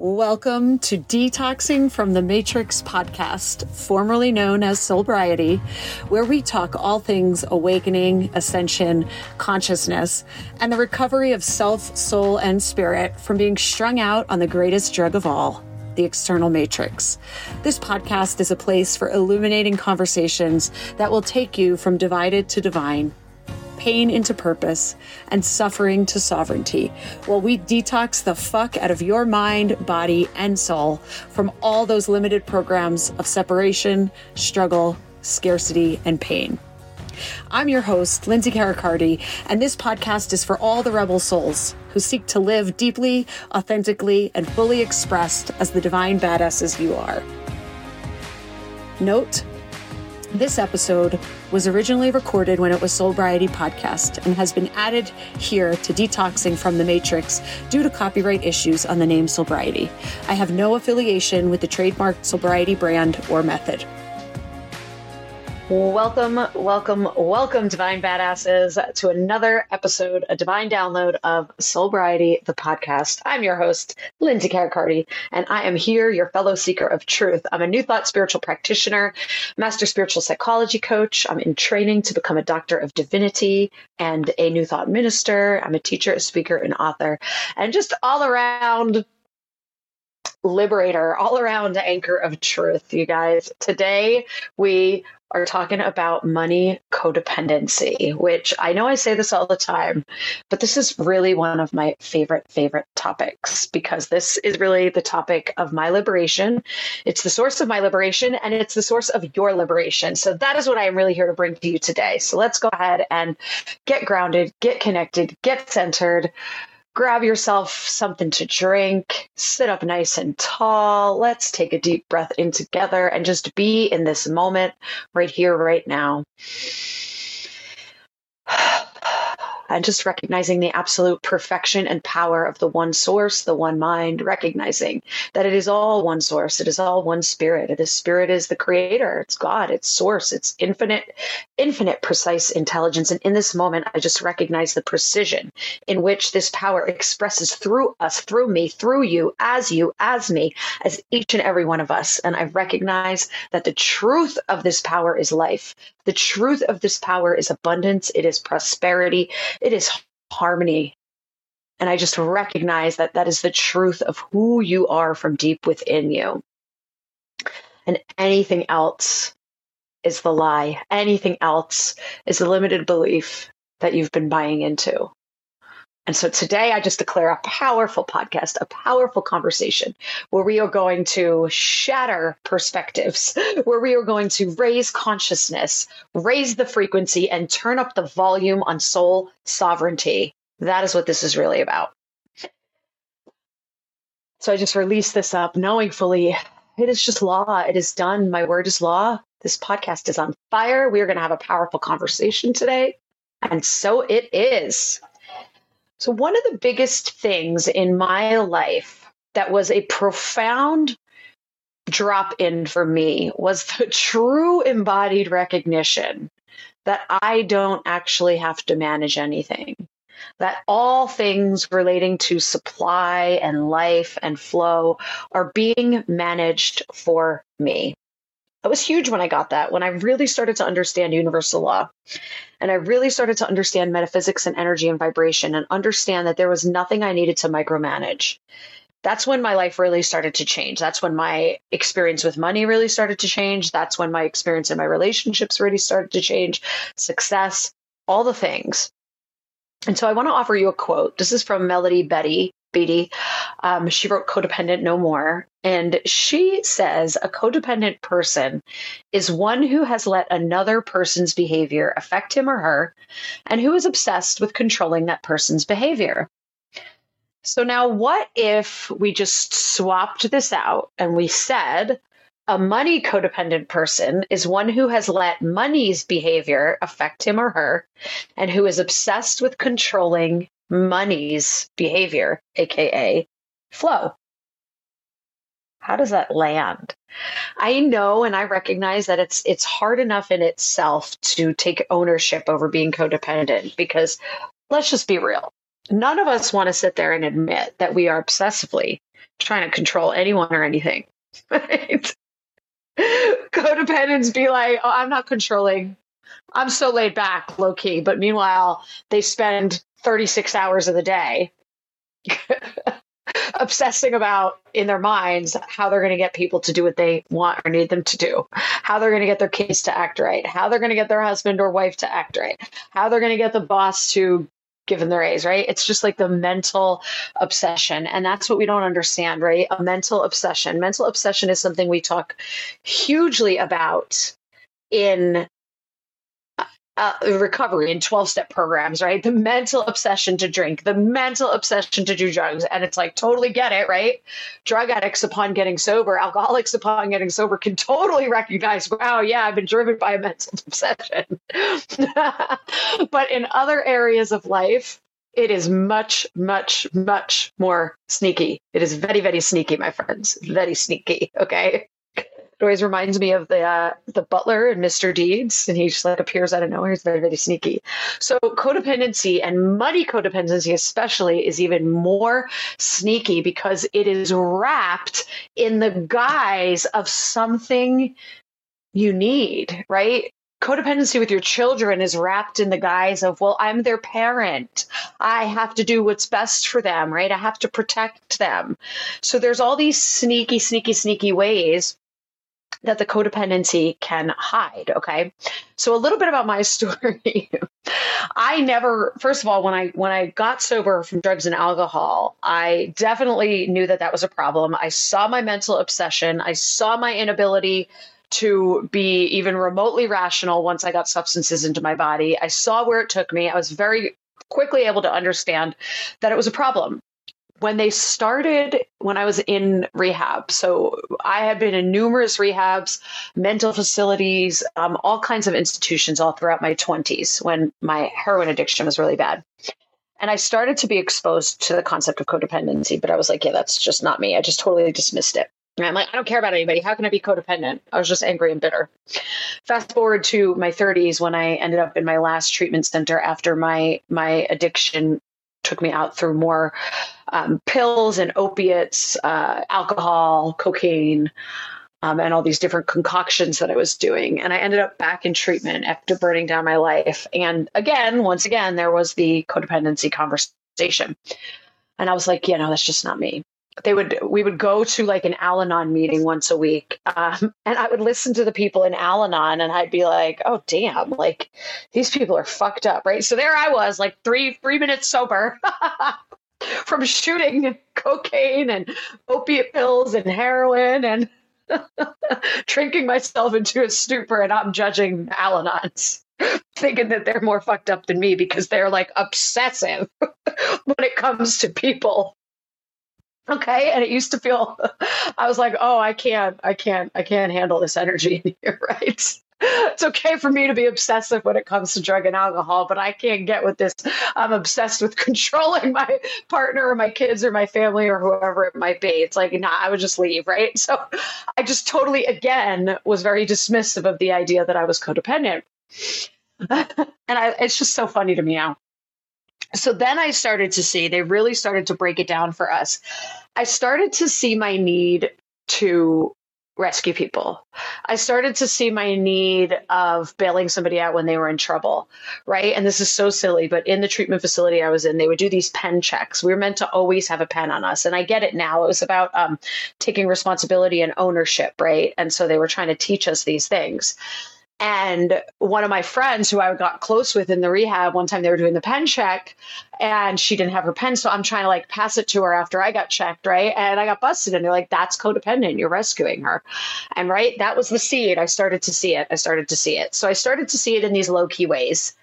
Welcome to Detoxing from the Matrix podcast, formerly known as Soulbriety, where we talk all things awakening, ascension, consciousness, and the recovery of self, soul, and spirit from being strung out on the greatest drug of all, the external matrix. This podcast is a place for illuminating conversations that will take you from divided to divine pain into purpose, and suffering to sovereignty, while we detox the fuck out of your mind, body, and soul from all those limited programs of separation, struggle, scarcity, and pain. I'm your host, Lindsay Caricardi, and this podcast is for all the rebel souls who seek to live deeply, authentically, and fully expressed as the divine badasses you are. Note this episode was originally recorded when it was Soulbriety podcast and has been added here to Detoxing from the Matrix due to copyright issues on the name Soulbriety. I have no affiliation with the trademarked Soulbriety brand or method. Welcome, welcome, welcome, Divine Badasses, to another episode, a divine download of Soulbriety, the podcast. I'm your host, Lindsay Caracardi, and I am here, your fellow seeker of truth. I'm a New Thought spiritual practitioner, master spiritual psychology coach. I'm in training to become a doctor of divinity and a New Thought minister. I'm a teacher, a speaker, an author, and just all around liberator, all around anchor of truth, you guys. Today, we are talking about money codependency, which I know I say this all the time, but this is really one of my favorite, favorite topics because this is really the topic of my liberation. It's the source of my liberation and it's the source of your liberation. So that is what I am really here to bring to you today. So let's go ahead and get grounded, get connected, get centered grab yourself something to drink, sit up nice and tall. Let's take a deep breath in together and just be in this moment right here, right now and just recognizing the absolute perfection and power of the one source, the one mind, recognizing that it is all one source, it is all one spirit. The spirit is the creator, it's God, it's source, it's infinite, infinite precise intelligence. And in this moment, I just recognize the precision in which this power expresses through us, through me, through you, as you, as me, as each and every one of us. And I recognize that the truth of this power is life. The truth of this power is abundance, it is prosperity, it is harmony. And I just recognize that that is the truth of who you are from deep within you. And anything else is the lie. Anything else is a limited belief that you've been buying into. And so today I just declare a powerful podcast, a powerful conversation where we are going to shatter perspectives, where we are going to raise consciousness, raise the frequency, and turn up the volume on soul sovereignty. That is what this is really about. So I just released this up knowing fully it is just law. It is done. My word is law. This podcast is on fire. We are going to have a powerful conversation today. And so it is. So, one of the biggest things in my life that was a profound drop in for me was the true embodied recognition that I don't actually have to manage anything. That all things relating to supply and life and flow are being managed for me. That was huge when I got that, when I really started to understand universal law. And I really started to understand metaphysics and energy and vibration and understand that there was nothing I needed to micromanage. That's when my life really started to change. That's when my experience with money really started to change. That's when my experience in my relationships really started to change. Success, all the things. And so I want to offer you a quote. This is from Melody Betty Beattie. Um, she wrote Codependent No More. And she says a codependent person is one who has let another person's behavior affect him or her and who is obsessed with controlling that person's behavior. So, now what if we just swapped this out and we said a money codependent person is one who has let money's behavior affect him or her and who is obsessed with controlling money's behavior, aka flow. How does that land? I know and I recognize that it's it's hard enough in itself to take ownership over being codependent because let's just be real. none of us want to sit there and admit that we are obsessively trying to control anyone or anything. Codependents be like, oh, I'm not controlling. I'm so laid back, low key. But meanwhile, they spend 36 hours of the day obsessing about in their minds how they're going to get people to do what they want or need them to do, how they're going to get their kids to act right, how they're going to get their husband or wife to act right, how they're going to get the boss to give them the raise, right? It's just like the mental obsession. And that's what we don't understand, right? A mental obsession. Mental obsession is something we talk hugely about in uh, recovery in 12 step programs, right? The mental obsession to drink, the mental obsession to do drugs. And it's like, totally get it, right? Drug addicts, upon getting sober, alcoholics, upon getting sober, can totally recognize, wow, yeah, I've been driven by a mental obsession. but in other areas of life, it is much, much, much more sneaky. It is very, very sneaky, my friends. Very sneaky. Okay. It always reminds me of the uh, the butler and Mr. Deeds, and he just like appears out of nowhere. He's very very sneaky. So codependency and money codependency especially is even more sneaky because it is wrapped in the guise of something you need, right? codependency with your children is wrapped in the guise of, well, I'm their parent. I have to do what's best for them, right? I have to protect them. So there's all these sneaky, sneaky, sneaky ways that the codependency can hide. Okay. So a little bit about my story. I never, first of all, when I, when I got sober from drugs and alcohol, I definitely knew that that was a problem. I saw my mental obsession. I saw my inability to be even remotely rational once I got substances into my body. I saw where it took me. I was very quickly able to understand that it was a problem when they started when I was in rehab. So I had been in numerous rehabs, mental facilities, um, all kinds of institutions all throughout my 20s when my heroin addiction was really bad. And I started to be exposed to the concept of codependency, but I was like, yeah, that's just not me. I just totally dismissed it. And I'm like, I don't care about anybody. How can I be codependent? I was just angry and bitter. Fast forward to my 30s when I ended up in my last treatment center after my my addiction took me out through more um, pills and opiates, uh, alcohol, cocaine, um, and all these different concoctions that I was doing. And I ended up back in treatment after burning down my life. And again, once again, there was the codependency conversation. And I was like, you know, that's just not me they would we would go to like an Al-Anon meeting once a week, um, and I would listen to the people in Al-Anon, and I'd be like, "Oh damn! Like these people are fucked up, right?" So there I was, like three three minutes sober from shooting cocaine and opiate pills and heroin and drinking myself into a stupor, and I'm judging Al-Anons. Thinking that they're more fucked up than me because they're like obsessive when it comes to people okay and it used to feel i was like oh i can't i can't i can't handle this energy in here right it's okay for me to be obsessive when it comes to drug and alcohol but i can't get with this. I'm obsessed with controlling my partner or my kids or my family or whoever it might be. It's like nah i would just leave right? So i just totally again was very dismissive of the idea that i was codependent. And I, it's just so funny to me now. So then I started to see, they really started to break it down for us. I started to see my need to rescue people. I started to see my need of bailing somebody out when they were in trouble, right? And this is so silly, but in the treatment facility I was in, they would do these pen checks. We were meant to always have a pen on us. And I get it now. It was about um, taking responsibility and ownership, right? And so they were trying to teach us these things. And one of my friends who I got close with in the rehab, one time they were doing the pen check and she didn't have her pen. So I'm trying to like pass it to her after I got checked, right? And I got busted. And they're like, that's codependent. You're rescuing her. And right, that was the seed. I started to see it. I started to see it. So I started to see it in these low key ways.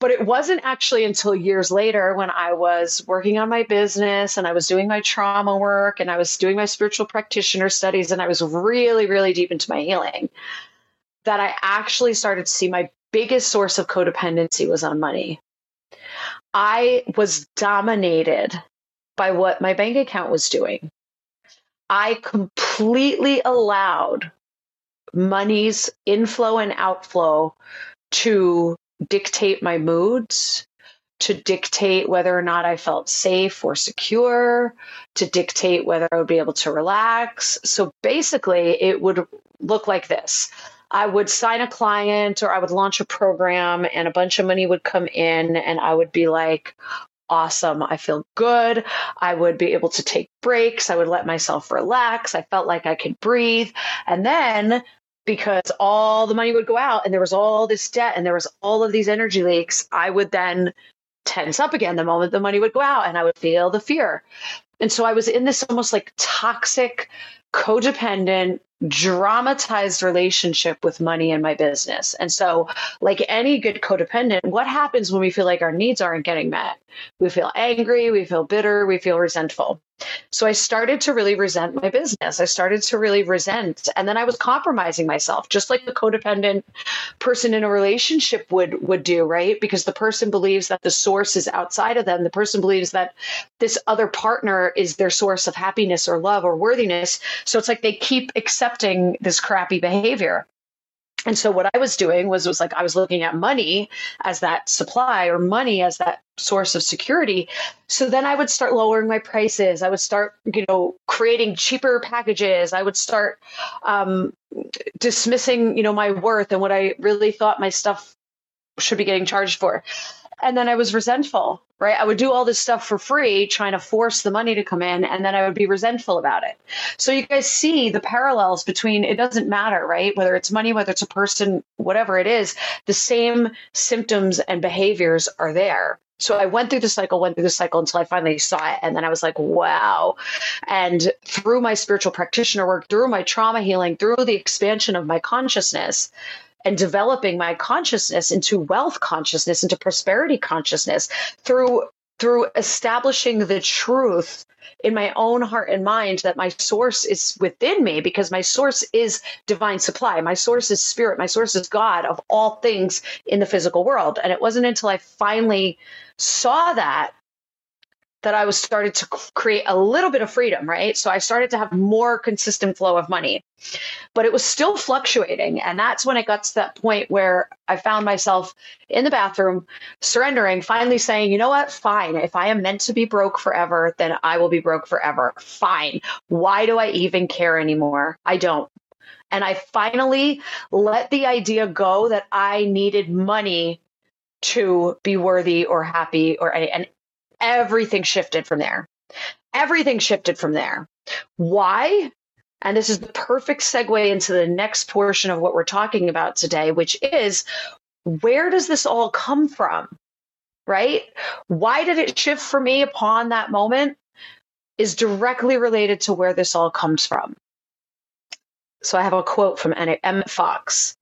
But it wasn't actually until years later when I was working on my business and I was doing my trauma work and I was doing my spiritual practitioner studies and I was really, really deep into my healing that I actually started to see my biggest source of codependency was on money. I was dominated by what my bank account was doing. I completely allowed money's inflow and outflow to dictate my moods, to dictate whether or not I felt safe or secure, to dictate whether I would be able to relax. So basically, it would look like this. I would sign a client or I would launch a program and a bunch of money would come in and I would be like, awesome. I feel good. I would be able to take breaks. I would let myself relax. I felt like I could breathe. And then because all the money would go out and there was all this debt and there was all of these energy leaks, I would then tense up again the moment the money would go out and I would feel the fear. And so I was in this almost like toxic, codependent, dramatized relationship with money and my business. And so, like any good codependent, what happens when we feel like our needs aren't getting met? We feel angry, we feel bitter, we feel resentful. So I started to really resent my business. I started to really resent. And then I was compromising myself, just like the codependent person in a relationship would would do, right? Because the person believes that the source is outside of them. The person believes that this other partner is their source of happiness or love or worthiness. So it's like they keep accepting this crappy behavior. And so what I was doing was was like I was looking at money as that supply or money as that source of security. So then I would start lowering my prices. I would start, you know, creating cheaper packages. I would start um, dismissing, you know, my worth and what I really thought my stuff should be getting charged for. And then I was resentful, right? I would do all this stuff for free, trying to force the money to come in, and then I would be resentful about it. So you guys see the parallels between it doesn't matter, right? Whether it's money, whether it's a person, whatever it is, the same symptoms and behaviors are there. So I went through the cycle, went through the cycle until I finally saw it. And then I was like, wow. And through my spiritual practitioner work, through my trauma healing, through the expansion of my consciousness, and developing my consciousness into wealth consciousness, into prosperity consciousness through through establishing the truth in my own heart and mind that my source is within me because my source is divine supply. My source is spirit. My source is God of all things in the physical world. And it wasn't until I finally saw that that I was started to create a little bit of freedom, right? So I started to have more consistent flow of money, but it was still fluctuating. And that's when it got to that point where I found myself in the bathroom surrendering, finally saying, you know what? Fine. If I am meant to be broke forever, then I will be broke forever. Fine. Why do I even care anymore? I don't. And I finally let the idea go that I needed money to be worthy or happy or and everything shifted from there. Everything shifted from there. Why? And this is the perfect segue into the next portion of what we're talking about today, which is where does this all come from? Right? Why did it shift for me upon that moment? Is directly related to where this all comes from. So I have a quote from Emmett Fox.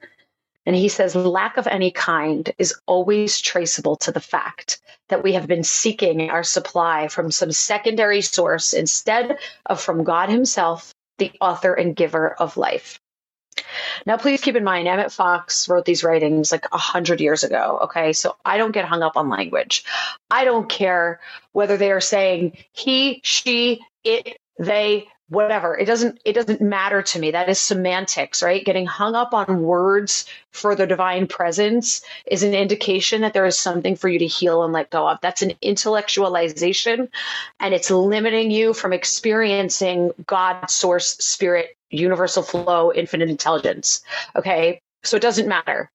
And he says, lack of any kind is always traceable to the fact that we have been seeking our supply from some secondary source instead of from God Himself, the author and giver of life. Now, please keep in mind, Emmett Fox wrote these writings like a hundred years ago. Okay. So I don't get hung up on language. I don't care whether they are saying he, she, it, they, whatever. It doesn't it doesn't matter to me. That is semantics right? Getting hung up on words for the divine presence is an indication that there is something for you to heal and let go of. That's an intellectualization and it's limiting you from experiencing god source spirit universal flow infinite intelligence okay? So it doesn't matter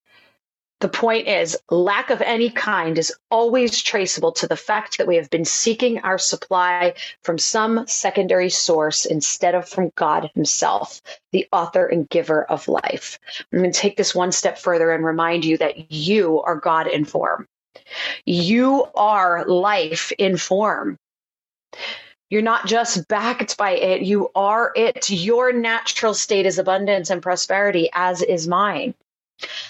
the point is, lack of any kind is always traceable to the fact that we have been seeking our supply from some secondary source instead of from God Himself, the author and giver of life. I'm going to take this one step further and remind you that you are God in form. You are life in form. You're not just backed by it, you are it. Your natural state is abundance and prosperity, as is mine.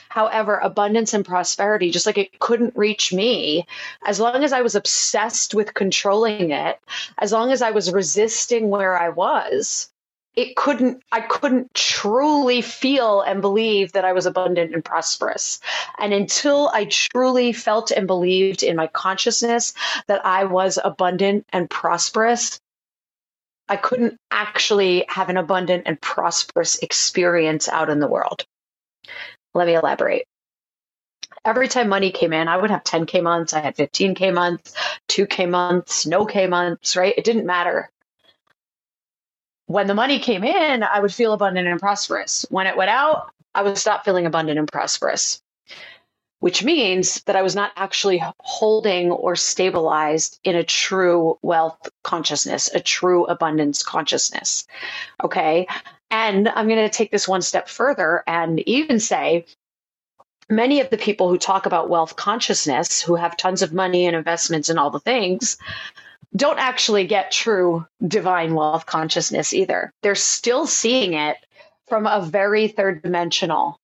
However, abundance and prosperity, just like it couldn't reach me, as long as I was obsessed with controlling it, as long as I was resisting where I was, it couldn't i couldn't truly feel and believe that i was abundant and prosperous. And until i truly felt and believed in my consciousness that i was abundant and prosperous i couldn't actually have an abundant and prosperous experience out in the world let me elaborate. Every time money came in, I would have 10K months, I had 15K months, 2K months, no K months, right? It didn't matter. When the money came in, I would feel abundant and prosperous. When it went out, I would stop feeling abundant and prosperous, which means that I was not actually holding or stabilized in a true wealth consciousness, a true abundance consciousness. Okay. And I'm going to take this one step further and even say many of the people who talk about wealth consciousness, who have tons of money and investments and all the things, don't actually get true divine wealth consciousness either. They're still seeing it from a very third dimensional.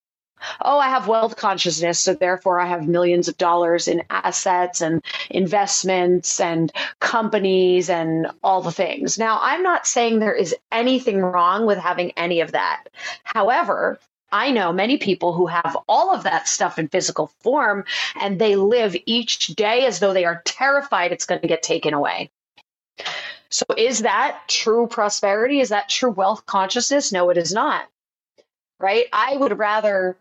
Oh, I have wealth consciousness, so therefore I have millions of dollars in assets and investments and companies and all the things. Now, I'm not saying there is anything wrong with having any of that. However, I know many people who have all of that stuff in physical form and they live each day as though they are terrified it's going to get taken away. So, is that true prosperity? Is that true wealth consciousness? No, it is not. Right? I would rather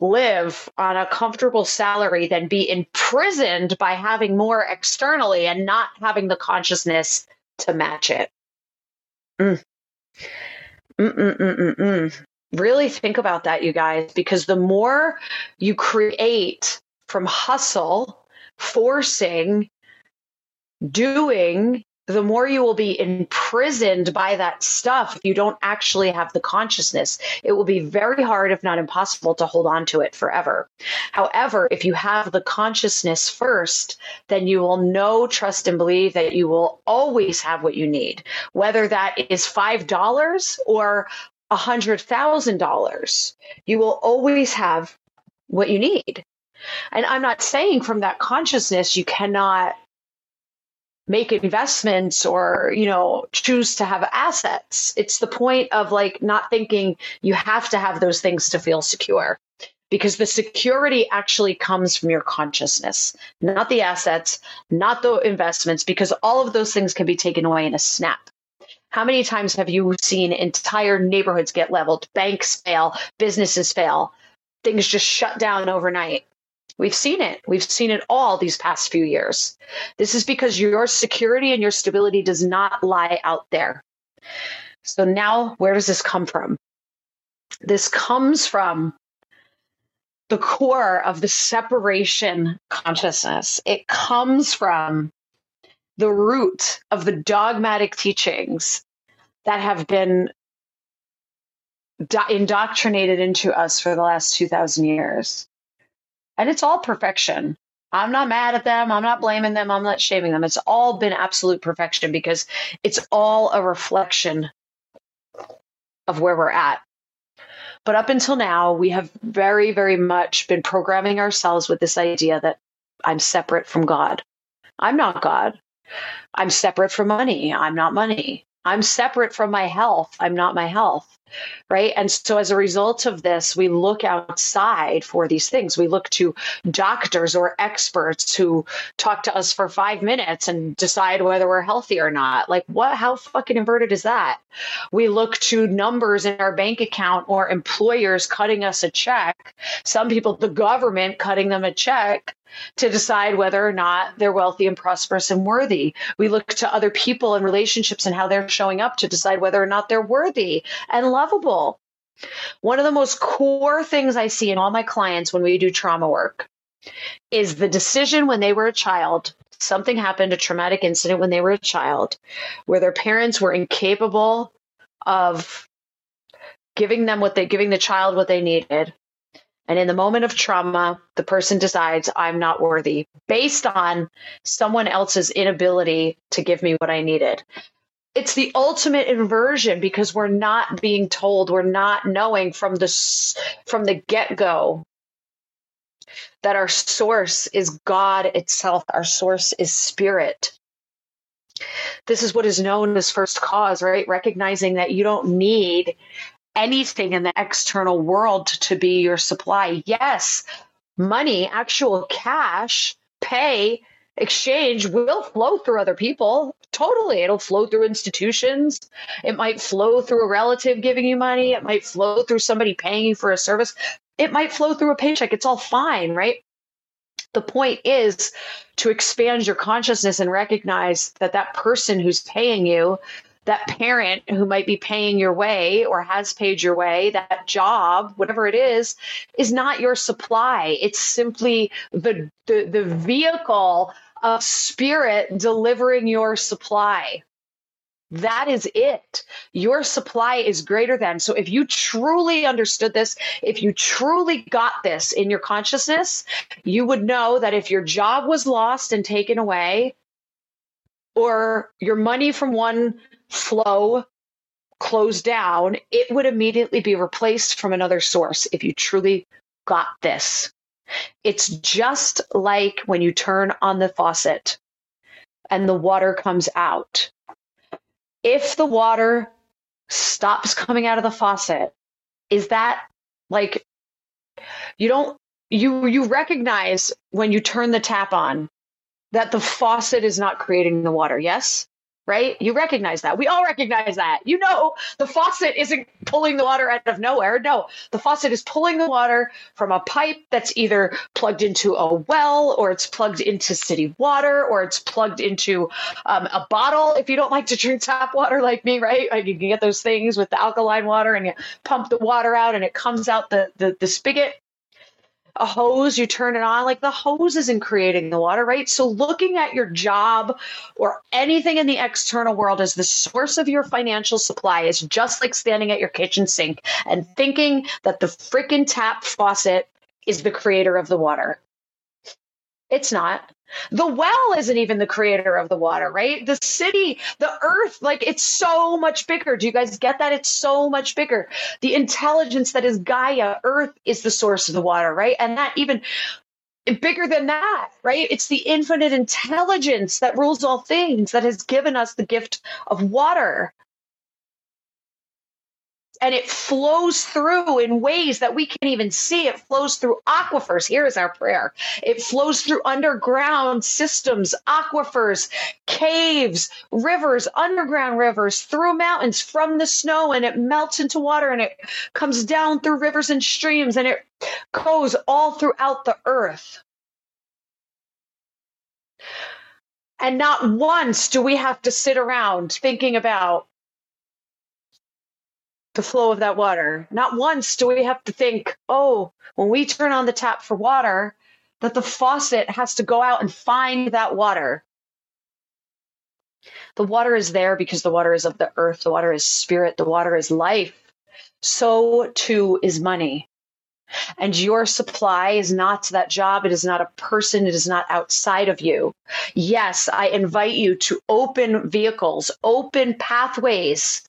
live on a comfortable salary than be imprisoned by having more externally and not having the consciousness to match it. Mm. Really think about that, you guys, because the more you create from hustle, forcing, doing, the more you will be imprisoned by that stuff if you don't actually have the consciousness. It will be very hard, if not impossible, to hold on to it forever. However, if you have the consciousness first, then you will know, trust, and believe that you will always have what you need, whether that is $5 or $100,000, you will always have what you need. And I'm not saying from that consciousness you cannot make investments or, you know, choose to have assets. It's the point of like not thinking you have to have those things to feel secure because the security actually comes from your consciousness, not the assets, not the investments, because all of those things can be taken away in a snap. How many times have you seen entire neighborhoods get leveled, banks fail, businesses fail, things just shut down overnight? We've seen it. We've seen it all these past few years. This is because your security and your stability does not lie out there. So now, where does this come from? This comes from the core of the separation consciousness. It comes from the root of the dogmatic teachings that have been do- indoctrinated into us for the last 2,000 years. And it's all perfection. I'm not mad at them. I'm not blaming them. I'm not shaming them. It's all been absolute perfection because it's all a reflection of where we're at. But up until now, we have very, very much been programming ourselves with this idea that I'm separate from God. I'm not God. I'm separate from money. I'm not money. I'm separate from my health. I'm not my health right? And so as a result of this, we look outside for these things. We look to doctors or experts who talk to us for five minutes and decide whether we're healthy or not. Like, what? How fucking inverted is that? We look to numbers in our bank account or employers cutting us a check. Some people, the government cutting them a check to decide whether or not they're wealthy and prosperous and worthy. We look to other people and relationships and how they're showing up to decide whether or not they're worthy and lovable. One of the most core things I see in all my clients when we do trauma work is the decision when they were a child. Something happened, a traumatic incident when they were a child, where their parents were incapable of giving them what they giving the child what they needed and in the moment of trauma, the person decides I'm not worthy based on someone else's inability to give me what I needed. It's the ultimate inversion because we're not being told, we're not knowing from the from the get-go that our source is God itself. Our source is spirit. This is what is known as first cause, right? Recognizing that you don't need anything in the external world to be your supply. Yes, money, actual cash, pay, exchange will flow through other people. Totally. It'll flow through institutions. It might flow through a relative giving you money. It might flow through somebody paying you for a service. it might flow through a paycheck. It's all fine, right? The point is to expand your consciousness and recognize that that person who's paying you, that parent who might be paying your way or has paid your way, that job, whatever it is, is not your supply. It's simply the the, the vehicle of spirit delivering your supply. That is it. Your supply is greater than. So if you truly understood this, if you truly got this in your consciousness, you would know that if your job was lost and taken away, or your money from one flow closed down, it would immediately be replaced from another source if you truly got this. It's just like when you turn on the faucet and the water comes out if the water stops coming out of the faucet, is that like you don't you you recognize when you turn the tap on that the faucet is not creating the water, yes? Right? You recognize that. We all recognize that. You know, the faucet isn't pulling the water out of nowhere. No, the faucet is pulling the water from a pipe that's either plugged into a well or it's plugged into city water or it's plugged into um, a bottle. If you don't like to drink tap water like me, right? Like you can get those things with the alkaline water and you pump the water out and it comes out the, the, the spigot a hose, you turn it on, like the hose isn't creating the water, right? So looking at your job or anything in the external world as the source of your financial supply is just like standing at your kitchen sink and thinking that the freaking tap faucet is the creator of the water. It's not. The well isn't even the creator of the water, right? The city, the earth, like it's so much bigger. Do you guys get that? It's so much bigger. The intelligence that is Gaia, earth is the source of the water, right? And that even bigger than that, right? It's the infinite intelligence that rules all things that has given us the gift of water and it flows through in ways that we can't even see. It flows through aquifers. Here is our prayer. It flows through underground systems, aquifers, caves, rivers, underground rivers, through mountains, from the snow, and it melts into water and it comes down through rivers and streams and it goes all throughout the earth. And not once do we have to sit around thinking about the flow of that water. Not once do we have to think, oh, when we turn on the tap for water, that the faucet has to go out and find that water. The water is there because the water is of the earth, the water is spirit, the water is life. So too is money. And your supply is not that job. It is not a person. It is not outside of you. Yes, I invite you to open vehicles, open pathways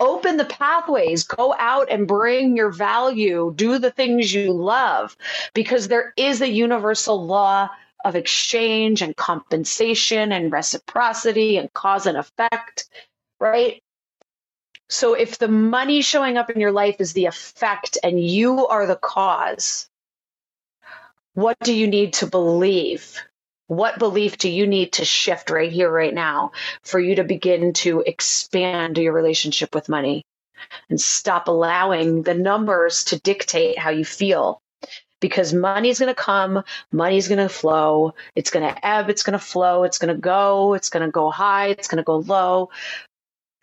open the pathways, go out and bring your value, do the things you love, because there is a universal law of exchange and compensation and reciprocity and cause and effect, right? So if the money showing up in your life is the effect and you are the cause, what do you need to believe? What belief do you need to shift right here, right now, for you to begin to expand your relationship with money and stop allowing the numbers to dictate how you feel? Because money is going to come, money is going to flow, it's going to ebb, it's going to flow, it's going to go, it's going to go high, it's going to go low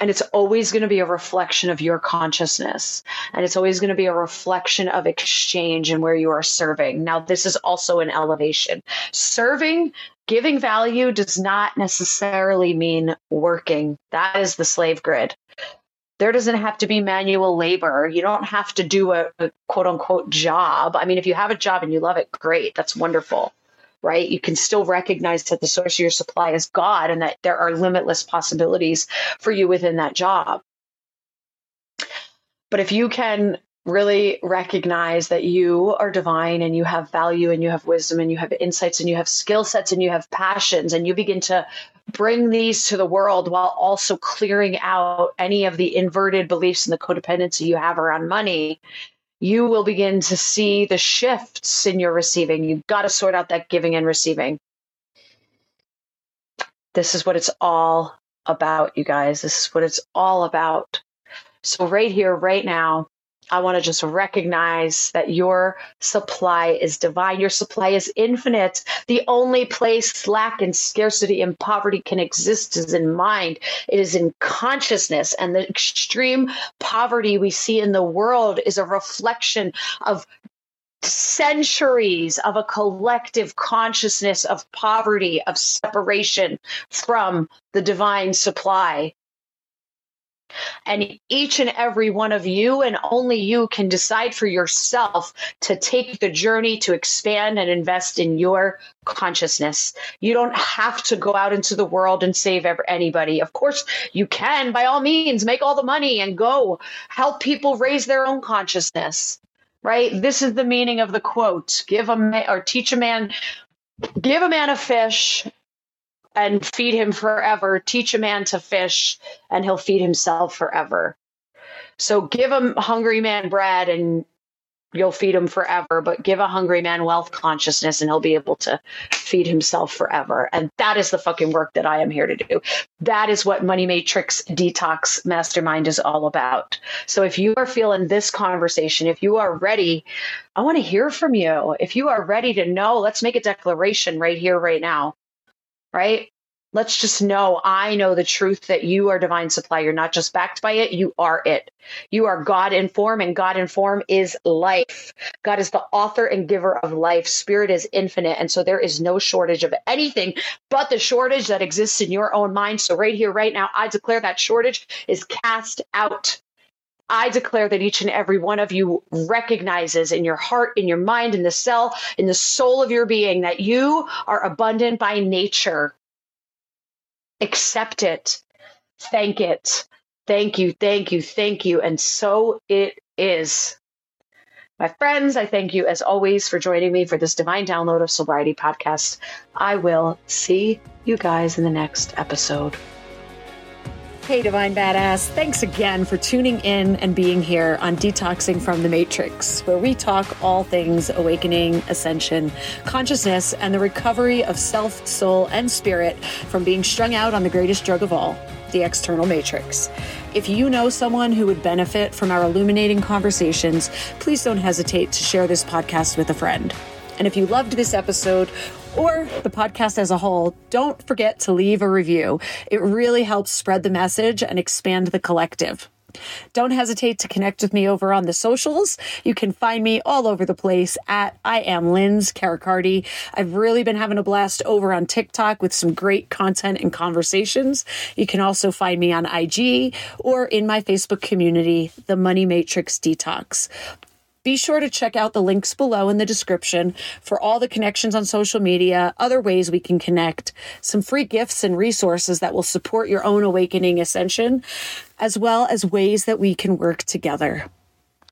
and it's always going to be a reflection of your consciousness. And it's always going to be a reflection of exchange and where you are serving. Now this is also an elevation. Serving giving value does not necessarily mean working. That is the slave grid. There doesn't have to be manual labor. You don't have to do a, a quote unquote job. I mean if you have a job and you love it great. That's wonderful right? You can still recognize that the source of your supply is God and that there are limitless possibilities for you within that job. But if you can really recognize that you are divine and you have value and you have wisdom and you have insights and you have skill sets and you have passions and you begin to bring these to the world while also clearing out any of the inverted beliefs and the codependency you have around money you will begin to see the shifts in your receiving. You've got to sort out that giving and receiving. This is what it's all about, you guys. This is what it's all about. So, right here, right now, I want to just recognize that your supply is divine. Your supply is infinite. The only place lack and scarcity and poverty can exist is in mind. It is in consciousness. And the extreme poverty we see in the world is a reflection of centuries of a collective consciousness of poverty, of separation from the divine supply. And each and every one of you, and only you, can decide for yourself to take the journey to expand and invest in your consciousness. You don't have to go out into the world and save anybody. Of course, you can, by all means, make all the money and go help people raise their own consciousness. Right? This is the meaning of the quote give a man or teach a man, give a man a fish and feed him forever. Teach a man to fish, and he'll feed himself forever. So give a hungry man bread, and you'll feed him forever. But give a hungry man wealth consciousness, and he'll be able to feed himself forever. And that is the fucking work that I am here to do. That is what Money Matrix Detox Mastermind is all about. So if you are feeling this conversation, if you are ready, I want to hear from you. If you are ready to know, let's make a declaration right here, right now right? Let's just know I know the truth that you are divine supply. You're not just backed by it, you are it. You are God in form, and God in form is life. God is the author and giver of life. Spirit is infinite. And so there is no shortage of anything but the shortage that exists in your own mind. So, right here, right now, I declare that shortage is cast out. I declare that each and every one of you recognizes in your heart, in your mind, in the cell, in the soul of your being that you are abundant by nature. Accept it. Thank it. Thank you, thank you, thank you. And so it is. My friends, I thank you as always for joining me for this Divine Download of Soulbriety podcast. I will see you guys in the next episode. Hey, Divine Badass. Thanks again for tuning in and being here on Detoxing from the Matrix, where we talk all things awakening, ascension, consciousness, and the recovery of self, soul, and spirit from being strung out on the greatest drug of all, the external matrix. If you know someone who would benefit from our illuminating conversations, please don't hesitate to share this podcast with a friend. And if you loved this episode or the podcast as a whole, don't forget to leave a review. It really helps spread the message and expand the collective. Don't hesitate to connect with me over on the socials. You can find me all over the place at I am Linz Caricardi. I've really been having a blast over on TikTok with some great content and conversations. You can also find me on IG or in my Facebook community, The Money Matrix Detox. Be sure to check out the links below in the description for all the connections on social media, other ways we can connect, some free gifts and resources that will support your own awakening ascension, as well as ways that we can work together.